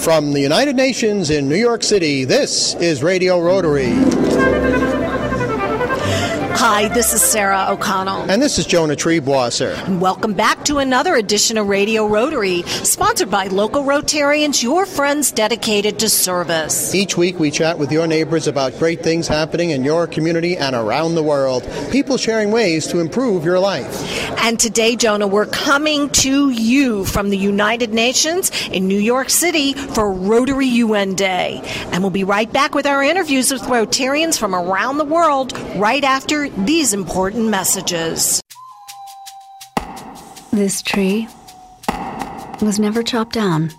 from the United Nations in New York City, this is Radio Rotary. Hi, this is Sarah O'Connell. And this is Jonah Triebwasser. And welcome back to another edition of Radio Rotary, sponsored by local Rotarians, your friends dedicated to service. Each week we chat with your neighbors about great things happening in your community and around the world. People sharing ways to improve your life. And today, Jonah, we're coming to you from the United Nations in New York City for Rotary UN Day. And we'll be right back with our interviews with Rotarians from around the world right after these important messages. This tree was never chopped down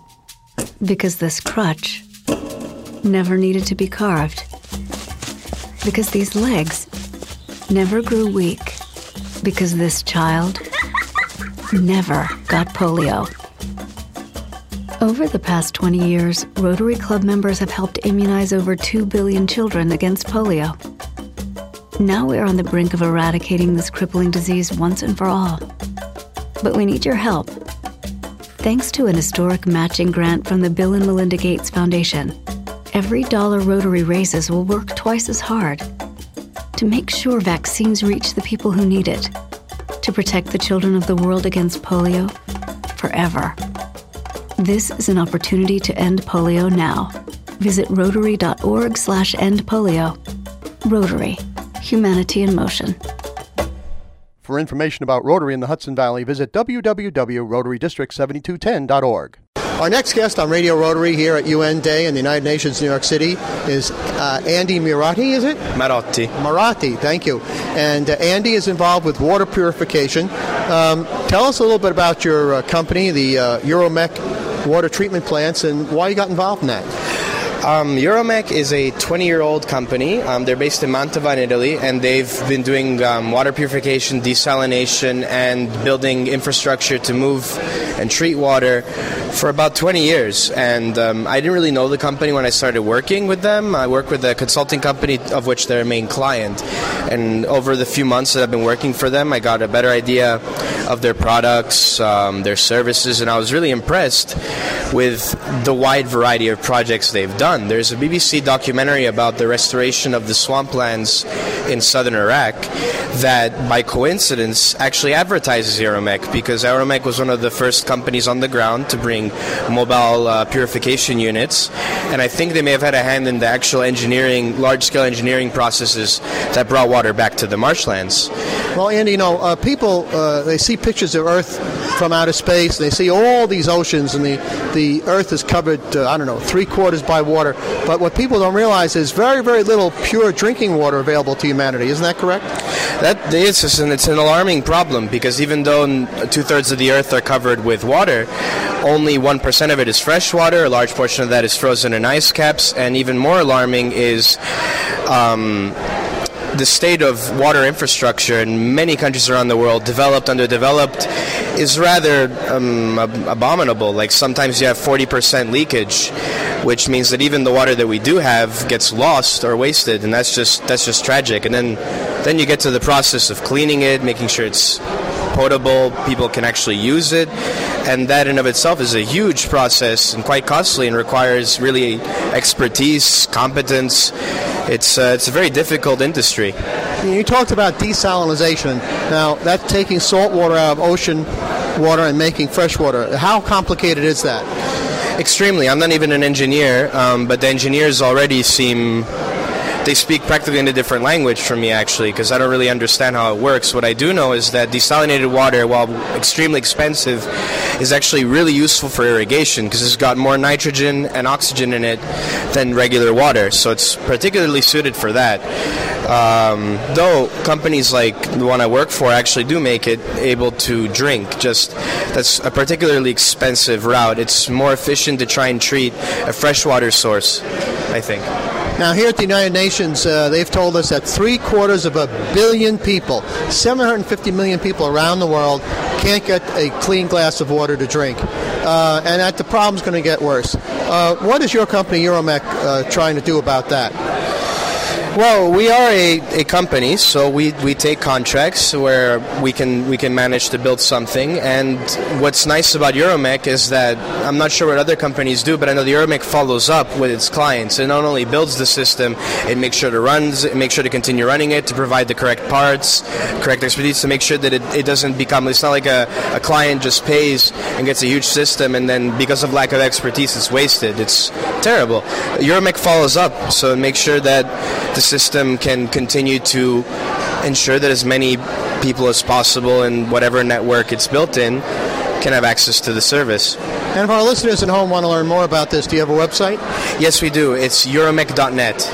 because this crutch never needed to be carved. Because these legs never grew weak. Because this child never got polio. Over the past 20 years, Rotary Club members have helped immunize over 2 billion children against polio. Now we're on the brink of eradicating this crippling disease once and for all. But we need your help. Thanks to an historic matching grant from the Bill and Melinda Gates Foundation, every dollar Rotary raises will work twice as hard to make sure vaccines reach the people who need it, to protect the children of the world against polio forever. This is an opportunity to end polio now. Visit rotary.org slash end polio. Rotary. Humanity in motion. For information about Rotary in the Hudson Valley, visit www.rotarydistrict7210.org. Our next guest on Radio Rotary here at UN Day in the United Nations, New York City, is uh, Andy Mirati, is it? Marotti. Marotti, thank you. And uh, Andy is involved with water purification. Um, tell us a little bit about your uh, company, the uh, Euromec water treatment plants, and why you got involved in that. Um, Euromec is a 20 year old company. Um, they're based in Mantova in Italy, and they've been doing um, water purification, desalination, and building infrastructure to move and treat water for about 20 years. And um, I didn't really know the company when I started working with them. I work with a consulting company of which they're a main client. And over the few months that I've been working for them, I got a better idea of their products, um, their services, and I was really impressed with the wide variety of projects they've done. There's a BBC documentary about the restoration of the swamplands in southern Iraq that, by coincidence, actually advertises Euromec because Euromec was one of the first companies on the ground to bring mobile uh, purification units, and I think they may have had a hand in the actual engineering, large-scale engineering processes that brought water back to the marshlands. Well, Andy, you know, uh, people uh, they see pictures of Earth from outer space. They see all these oceans, and the the Earth is covered. Uh, I don't know, three quarters by water. But what people don't realize is very, very little pure drinking water available to humanity. Isn't that correct? That is, and it's an alarming problem because even though two thirds of the Earth are covered with water, only one percent of it is fresh water. A large portion of that is frozen in ice caps, and even more alarming is. Um, the state of water infrastructure in many countries around the world, developed, underdeveloped, is rather um, ab- abominable. Like sometimes you have 40% leakage, which means that even the water that we do have gets lost or wasted, and that's just that's just tragic. And then then you get to the process of cleaning it, making sure it's potable, people can actually use it, and that in of itself is a huge process and quite costly and requires really expertise, competence. It's uh, it's a very difficult industry. You talked about desalination. Now, that's taking salt water out of ocean water and making fresh water. How complicated is that? Extremely. I'm not even an engineer, um, but the engineers already seem they speak practically in a different language from me actually because I don't really understand how it works. What I do know is that desalinated water, while extremely expensive, is actually really useful for irrigation because it's got more nitrogen and oxygen in it than regular water. So it's particularly suited for that. Um, though companies like the one I work for actually do make it able to drink, just that's a particularly expensive route. It's more efficient to try and treat a freshwater source, I think. Now, here at the United Nations, uh, they've told us that three quarters of a billion people, 750 million people around the world, can't get a clean glass of water to drink. Uh, and that the problem's going to get worse. Uh, what is your company, Euromec, uh, trying to do about that? Well, we are a, a company, so we, we take contracts where we can we can manage to build something. And what's nice about Euromec is that I'm not sure what other companies do, but I know the Euromec follows up with its clients. It not only builds the system, it makes sure to runs, it makes sure to continue running it, to provide the correct parts, correct expertise, to make sure that it, it doesn't become. It's not like a, a client just pays and gets a huge system, and then because of lack of expertise, it's wasted. It's terrible. Euromec follows up, so it make sure that the system can continue to ensure that as many people as possible in whatever network it's built in can have access to the service. And if our listeners at home want to learn more about this, do you have a website? Yes, we do. It's euromec.net.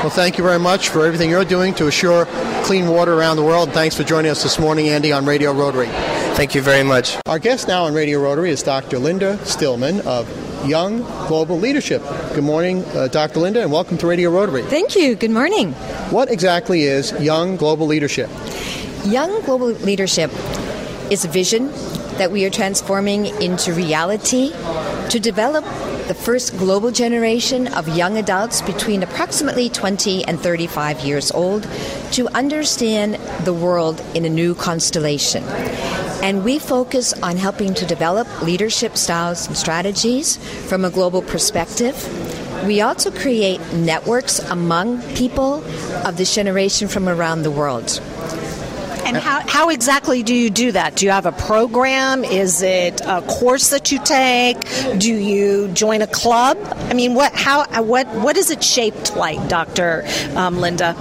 Well, thank you very much for everything you're doing to assure clean water around the world. Thanks for joining us this morning, Andy, on Radio Rotary. Thank you very much. Our guest now on Radio Rotary is Dr. Linda Stillman of Young Global Leadership. Good morning, uh, Dr. Linda, and welcome to Radio Rotary. Thank you. Good morning. What exactly is Young Global Leadership? Young Global Leadership is a vision that we are transforming into reality to develop the first global generation of young adults between approximately 20 and 35 years old to understand the world in a new constellation. And we focus on helping to develop leadership styles and strategies from a global perspective. We also create networks among people of this generation from around the world. And how, how exactly do you do that? Do you have a program? Is it a course that you take? Do you join a club? I mean, what how what what is it shaped like, Doctor um, Linda?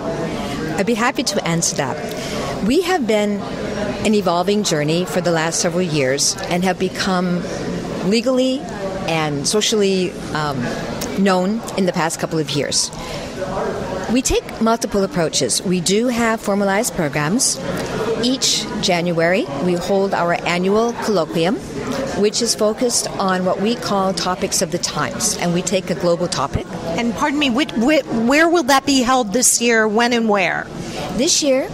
I'd be happy to answer that. We have been an evolving journey for the last several years and have become legally and socially um, known in the past couple of years. We take multiple approaches. We do have formalized programs. Each January, we hold our annual colloquium, which is focused on what we call topics of the times, and we take a global topic. And pardon me, which, which, where will that be held this year? When and where? This year,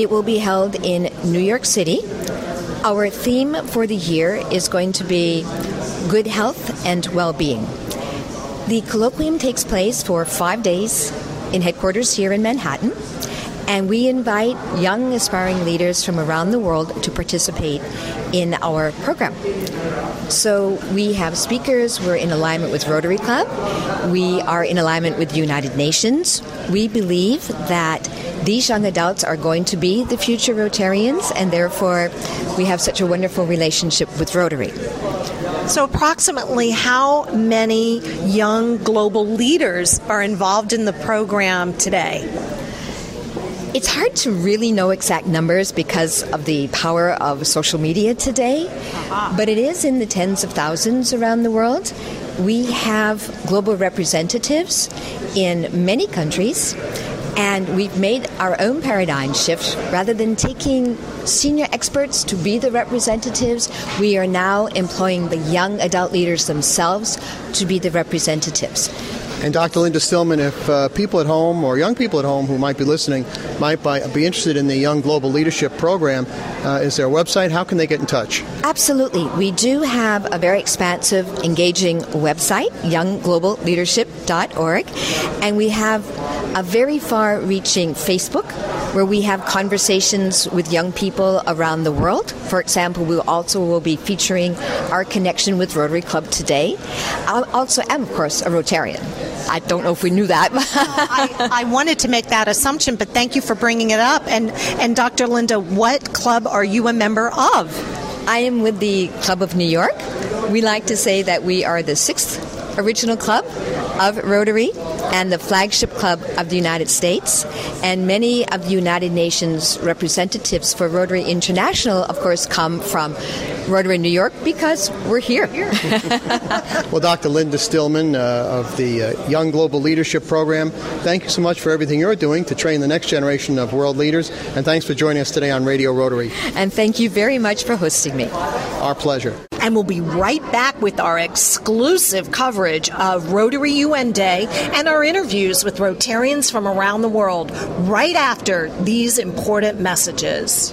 it will be held in New York City. Our theme for the year is going to be good health and well being. The colloquium takes place for five days in headquarters here in Manhattan, and we invite young aspiring leaders from around the world to participate in our program. So we have speakers, we're in alignment with Rotary Club, we are in alignment with the United Nations. We believe that these young adults are going to be the future Rotarians, and therefore we have such a wonderful relationship with Rotary. So, approximately how many young global leaders are involved in the program today? It's hard to really know exact numbers because of the power of social media today, uh-huh. but it is in the tens of thousands around the world. We have global representatives in many countries, and we've made our own paradigm shift. Rather than taking senior experts to be the representatives, we are now employing the young adult leaders themselves to be the representatives. And Dr. Linda Stillman, if uh, people at home or young people at home who might be listening might be interested in the Young Global Leadership Program, uh, is there a website? How can they get in touch? Absolutely. We do have a very expansive, engaging website, younggloballeadership.org, and we have a very far reaching Facebook where we have conversations with young people around the world. For example, we also will be featuring our connection with Rotary Club today. I also am, of course, a Rotarian. I don't know if we knew that. I, I, wanted to make that assumption, but thank you for bringing it up. And, and Dr. Linda, what club are you a member of? I am with the Club of New York. We like to say that we are the sixth original club of Rotary and the flagship club of the United States. And many of the United Nations representatives for Rotary International, of course, come from Rotary in New York because we're here. well, Dr. Linda Stillman uh, of the uh, Young Global Leadership Program, thank you so much for everything you're doing to train the next generation of world leaders. And thanks for joining us today on Radio Rotary. And thank you very much for hosting me. Our pleasure. And we'll be right back with our exclusive coverage of Rotary UN Day and our interviews with Rotarians from around the world right after these important messages.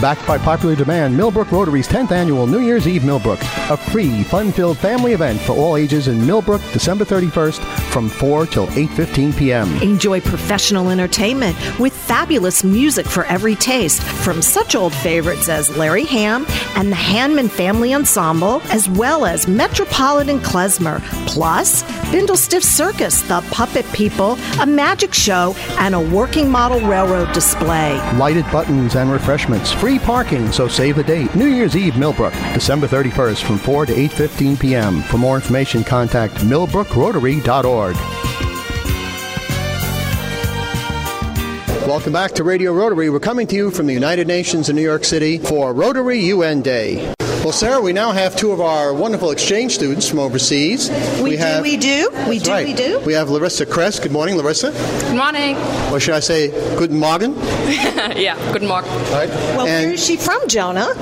Backed by popular demand, Millbrook Rotary's 10th annual New Year's Eve Millbrook, a free, fun-filled family event for all ages in Millbrook, December 31st from 4 till 8:15 p.m. Enjoy professional entertainment with fabulous music for every taste from such old favorites as Larry Ham and the Hanman Family Ensemble, as well as Metropolitan Klezmer, plus Bindlestiff Circus, the Puppet People, a magic show, and a working model railroad display. Lighted buttons and refreshments, free parking, so save the date. New Year's Eve Millbrook, December 31st from 4 to 8:15 p.m. For more information, contact millbrookrotary.org. Welcome back to Radio Rotary. We're coming to you from the United Nations in New York City for Rotary UN Day. Well, Sarah, we now have two of our wonderful exchange students from overseas. We, do, have, we do, we do, right. we do. We have Larissa Kress. Good morning, Larissa. Good morning. Or should I say, Guten Morgen? yeah, guten Morgen. Right? Well, where and, is she from, Jonah?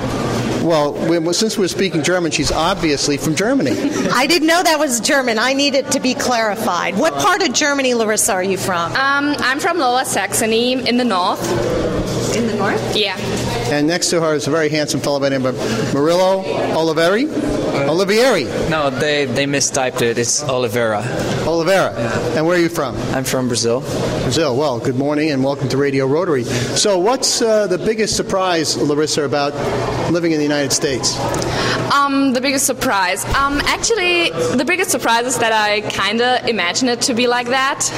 well, we, since we're speaking German, she's obviously from Germany. I didn't know that was German. I need it to be clarified. What part of Germany, Larissa, are you from? Um, I'm from Lower Saxony in the north. In the north? Yeah. And next to her is a very handsome fellow by the name of Murillo Oliveri. Olivieri. No, they they mistyped it. It's Oliveira. Oliveira. And where are you from? I'm from Brazil. Brazil. Well, good morning and welcome to Radio Rotary. So, what's uh, the biggest surprise, Larissa, about living in the United States? Um, the biggest surprise. Um, actually, the biggest surprise is that I kind of imagine it to be like that.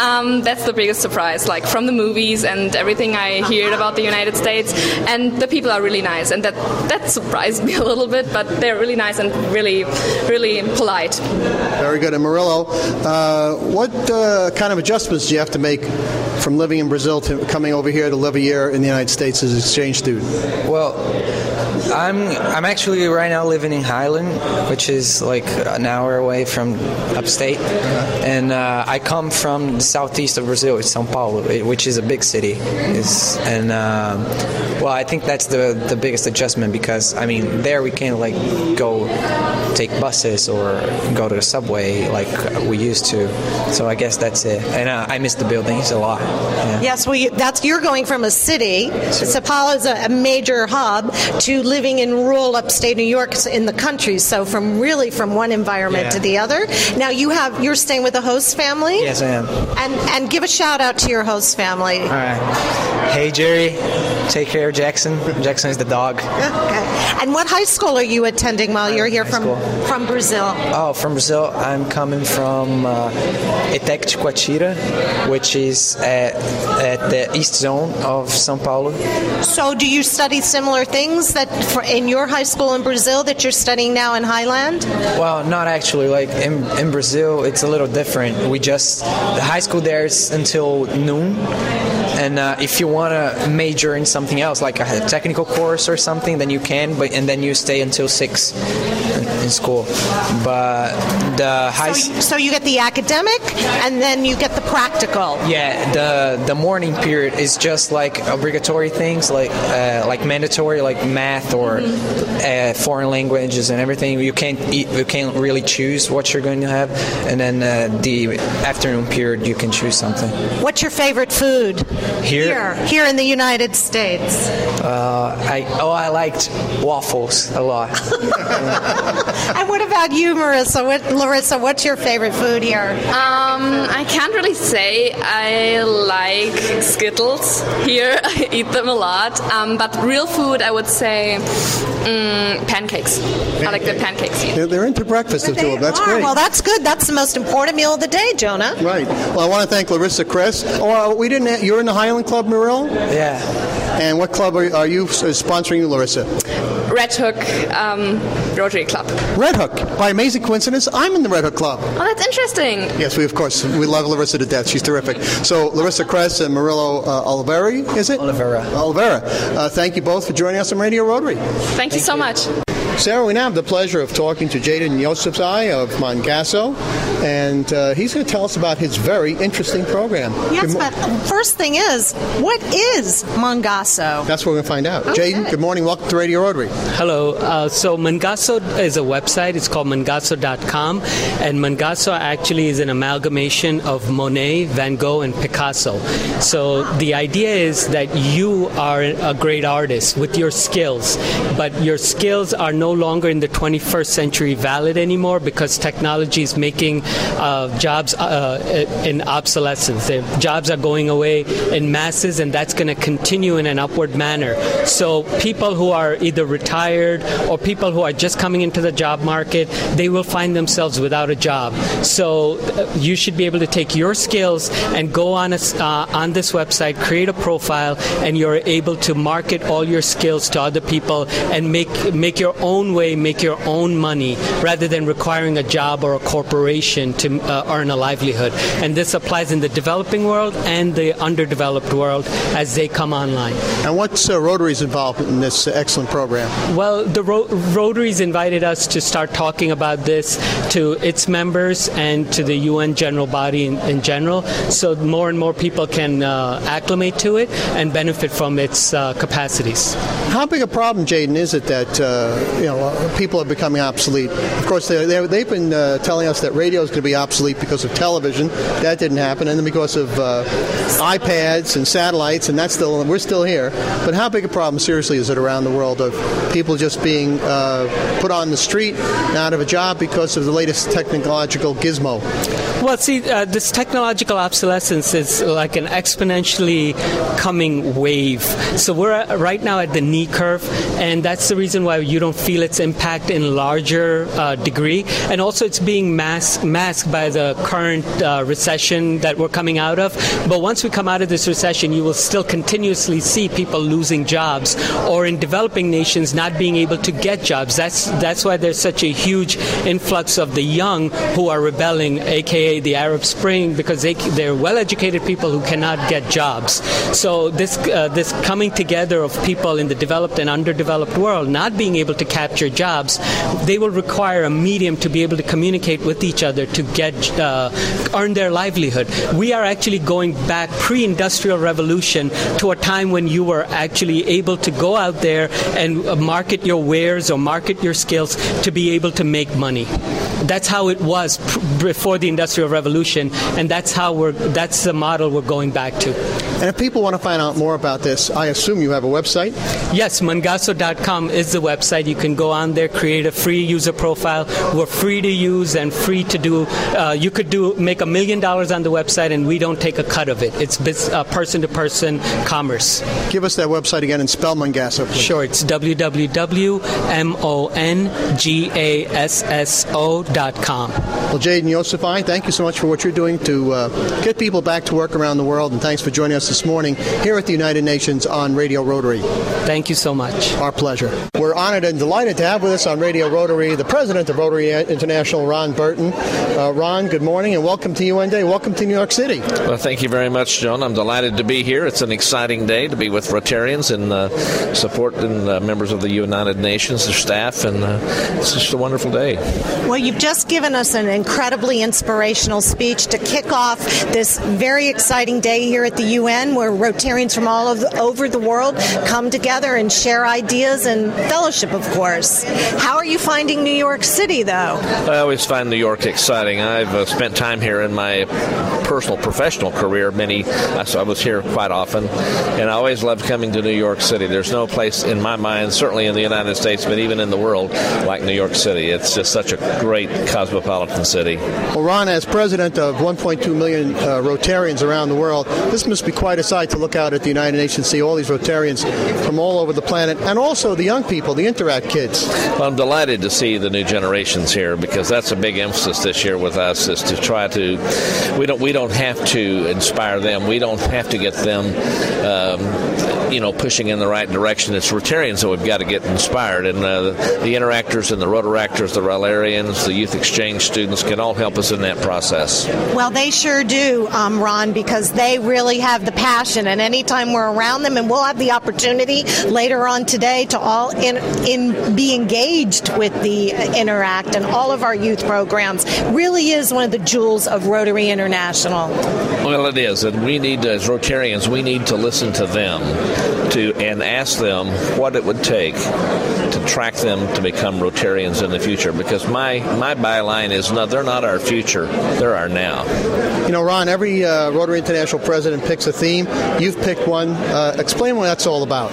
Um, that's the biggest surprise, like from the movies and everything I hear about the United States. And the people are really nice, and that that surprised me a little bit. But they're really nice and really, really polite. Very good. And Murillo, uh, what uh, kind of adjustments do you have to make from living in Brazil to coming over here to live a year in the United States as an exchange student? Well, I'm I'm actually right now living in Highland, which is like an hour away from upstate, and uh, I come from the southeast of Brazil, it's São Paulo, eh, which is a big city. Is and um well, I think that's the the biggest adjustment because I mean there we can't like go take buses or go to the subway like we used to. So I guess that's it. And uh, I miss the buildings a lot. Yeah. Yes, well, you, that's you're going from a city. Sao Paulo is a, a major hub to living in rural upstate New York in the country. So from really from one environment Yeah. to the other. Now you have you're staying with a host family. Yes, I am. And and give a shout out to your host family. All right. Hey, Jerry. Take care of Jackson. Jackson is the dog. Okay. And what high school are you attending while you're here High from school. from Brazil? Oh, from Brazil. I'm coming from uh, Etec de Itaquera, which is at, at the east zone of São Paulo. So do you study similar things that for, in your high school in Brazil that you're studying now in Highland? Well, not actually. Like in, in Brazil, it's a little different. We just the high school there is until noon, and uh, if you want to major in something else, like a technical course or something, then you can. But and then you stay until six in, in school. But the high So, you- so you get the academic and then you get the practical. Yeah, the the morning period is just like obligatory things, like uh, like mandatory, like math or uh, foreign languages and everything. You can't eat, you can't really choose what you're going to have, and then uh, the afternoon period you can choose something. What's your favorite food? Here? Here, here in the United States. Uh, I oh I liked waffles a lot. And what about you, Marissa? What, Larissa, what's your favorite food here? Um, I can't really say I like Skittles here. I eat them a lot. Um, but real food, I would say mm, pancakes. I like the pancakes. here. They're, they're into breakfast, the two of them. That's Are. great. Well, that's good. That's the most important meal of the day, Jonah. Right. Well, I want to thank Larissa Kress. Oh, uh, we didn't. You're in the Highland Club, Murillo. Murillo. Yeah. And what club are, are you sponsoring you, Larissa? Red Hook um, Rotary Club. Red Hook. By amazing coincidence, I'm in the Red Hook Club. Oh, that's interesting. Yes, we of course we love Larissa to death. She's terrific. So Larissa Kress and Murillo uh, Oliveri, is it? Olivera. Olivera. Uh, thank you both for joining us on Radio Thank, thank you so you. much. Sarah, we now have the pleasure of talking to Jaden Yosefzai of Mongasso, and uh, he's going to tell us about his very interesting program. Yes, mo- but first thing is, what is Mongasso? That's what we're going to find out. Okay. Jaden, good morning. Welcome to Radio Rotary. Hello. Uh, so Mongasso is a website. It's called mongasso.com, and Mongasso actually is an amalgamation of Monet, Van Gogh, and Picasso. So the idea is that you are a great artist with your skills, but your skills are no no longer in the 21st century valid anymore because technology is making uh, jobs uh, in obsolescence. Jobs are going away in masses, and that's going to continue in an upward manner. So people who are either retired or people who are just coming into the job market, they will find themselves without a job. So uh, you should be able to take your skills and go on a, uh, on this website, create a profile, and you're able to market all your skills to other people and make make your own own way make your own money rather than requiring a job or a corporation to uh, earn a livelihood. And this applies in the developing world and the underdeveloped world as they come online. And what's uh, Rotary's involvement in this excellent program? Well, the Ro- Rotary's invited us to start talking about this to its members and to the UN general body in, in general, so more and more people can uh, acclimate to it and benefit from its uh, capacities. How big a problem, Jaden, is it that uh, you know, uh, people are becoming obsolete. Of course, they have been uh, telling us that radio is going to be obsolete because of television. That didn't happen, and then because of uh, iPads and satellites, and that's still we're still here. But how big a problem, seriously, is it around the world of people just being uh, put on the street and out of a job because of the latest technological gizmo? Well, see, uh, this technological obsolescence is like an exponentially coming wave. So we're right now at the knee curve, and that's the reason why you don't feel feel its impact in larger uh, degree, and also it's being masked, masked by the current uh, recession that we're coming out of. But once we come out of this recession, you will still continuously see people losing jobs, or in developing nations not being able to get jobs. That's that's why there's such a huge influx of the young who are rebelling, aka the Arab Spring, because they they're well-educated people who cannot get jobs. So this uh, this coming together of people in the developed and underdeveloped world not being able to capture jobs, they will require a medium to be able to communicate with each other to get uh, earn their livelihood. We are actually going back pre-industrial revolution to a time when you were actually able to go out there and uh, market your wares or market your skills to be able to make money. That's how it was pr- before the industrial revolution, and that's how we're that's the model we're going back to. And if people want to find out more about this, I assume you have a website. Yes, mongasso.com is the website. You can go on there, create a free user profile. We're free to use and free to do. Uh, you could do make a million dollars on the website, and we don't take a cut of it. It's person to person commerce. Give us that website again and spell Mongasso, please. Sure, it's www.mongasso.com. Well, Jaden Yosefzai, thank you so much for what you're doing to uh, get people back to work around the world, and thanks for joining us this morning here at the United Nations on Radio Rotary. Thank you so much. Our pleasure. We're honored and delighted to have with us on Radio Rotary the president of Rotary International, Ron Burton. Uh, Ron, good morning and welcome to UN Day. Welcome to New York City. Well, thank you very much, John. I'm delighted to be here. It's an exciting day to be with Rotarians and uh, supporting uh, members of the United Nations, their staff, and uh, it's just a wonderful day. Well, you've just given us an incredibly inspirational speech to kick off this very exciting day here at the UN where Rotarians from all over the world come together and share ideas and fellowship, of course. How are you finding New York City, though? I always find New York exciting. I've uh, spent time here in my personal, professional career. Many, I was here quite often, and I always loved coming to New York City. There's no place in my mind, certainly in the United States, but even in the world, like New York City. It's just such a great cosmopolitan city. Well, Ron, as president of 1.2 million uh, Rotarians around the world, this must be quite a sight to look out at the United Nations, see all these Rotarians from all over the planet, and also the young people the Interact kids. Well, I'm delighted to see the new generations here because that's a big emphasis this year with us is to try to we don't we don't have to inspire them. We don't have to get them. Um, you know, pushing in the right direction. It's Rotarians that we've got to get inspired, and uh, the interactors and the Rotaractors, the Rotarians, the Youth Exchange students can all help us in that process. Well, they sure do, um, Ron, because they really have the passion, and anytime we're around them, and we'll have the opportunity later on today to all in, in be engaged with the Interact and all of our youth programs. Really is one of the jewels of Rotary International. Well, it is, and we need as Rotarians, we need to listen to them to and ask them what it would take to track them to become Rotarians in the future. Because my my byline is no, they're not our future; they're our now. You know, Ron, every uh, Rotary International president picks a theme. You've picked one. Uh, explain what that's all about.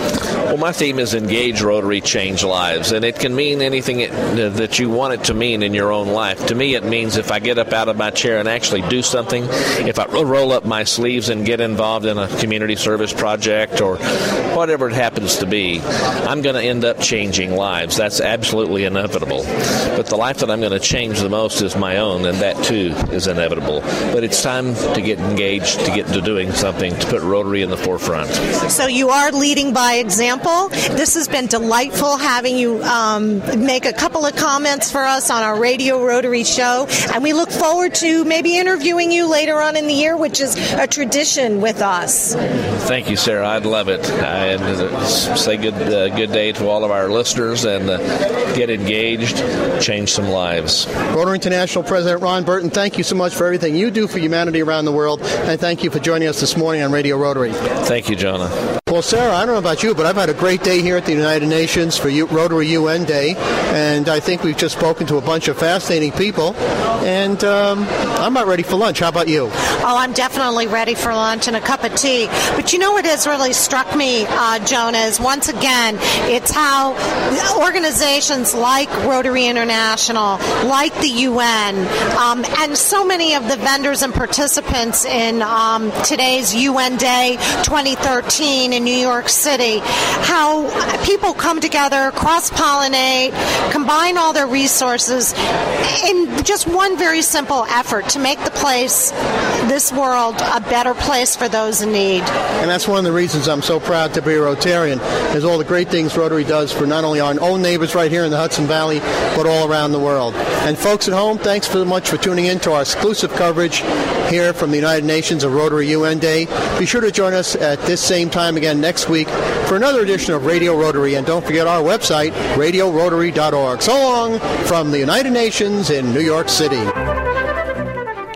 Well, my theme is engage Rotary, change lives, and it can mean anything it, that you want it to mean in your own life. To me, it means if I get up out of my chair and actually do something, if I roll up my sleeves and get involved in a community service project or whatever it happens to be, I'm going to end up changing lives. That's absolutely inevitable. But the life that I'm going to change the most is my own, and that too is inevitable. But it's time to get engaged, to get into doing something, to put Rotary in the forefront. So you are leading by example. This has been delightful having you um, make a couple of comments for us on our Radio Rotary show, and we look forward to maybe interviewing you later on in the year, which is a tradition with us. Thank you, Sarah. I'd love it. And uh, say good uh, good day to all of our listeners and uh, get engaged, change some lives. Rotary International President Ron Burton, thank you so much for everything you do for humanity around the world, and thank you for joining us this morning on Radio Rotary. Thank you, Jonah. Well, Sarah, I don't know about you, but I've had a great day here at the United Nations for U- Rotary UN Day, and I think we've just spoken to a bunch of fascinating people, and um, I'm not ready for lunch. How about you? Oh, I'm definitely ready for lunch and a cup of tea. But you know what has really struck me, uh, Jonah, is once again, it's how organizations like Rotary International, like the UN, um, and so many of the vendors and participants in um, today's UN Day 2013 in New York City, how people come together, cross pollinate, combine all their resources in just one very simple effort to make the place, this world, a better place for those in need. And that's one of the reasons I'm so proud to be a Rotarian, is all the great things Rotary does for not only our own neighbors right here in the Hudson Valley, but all around the world. And folks at home, thanks so much for tuning in to our exclusive coverage here from the United Nations of Rotary UN Day. Be sure to join us at this same time again next week for another edition of Radio Rotary. And don't forget our website, radiorotary.org. So long from the United Nations in New York City.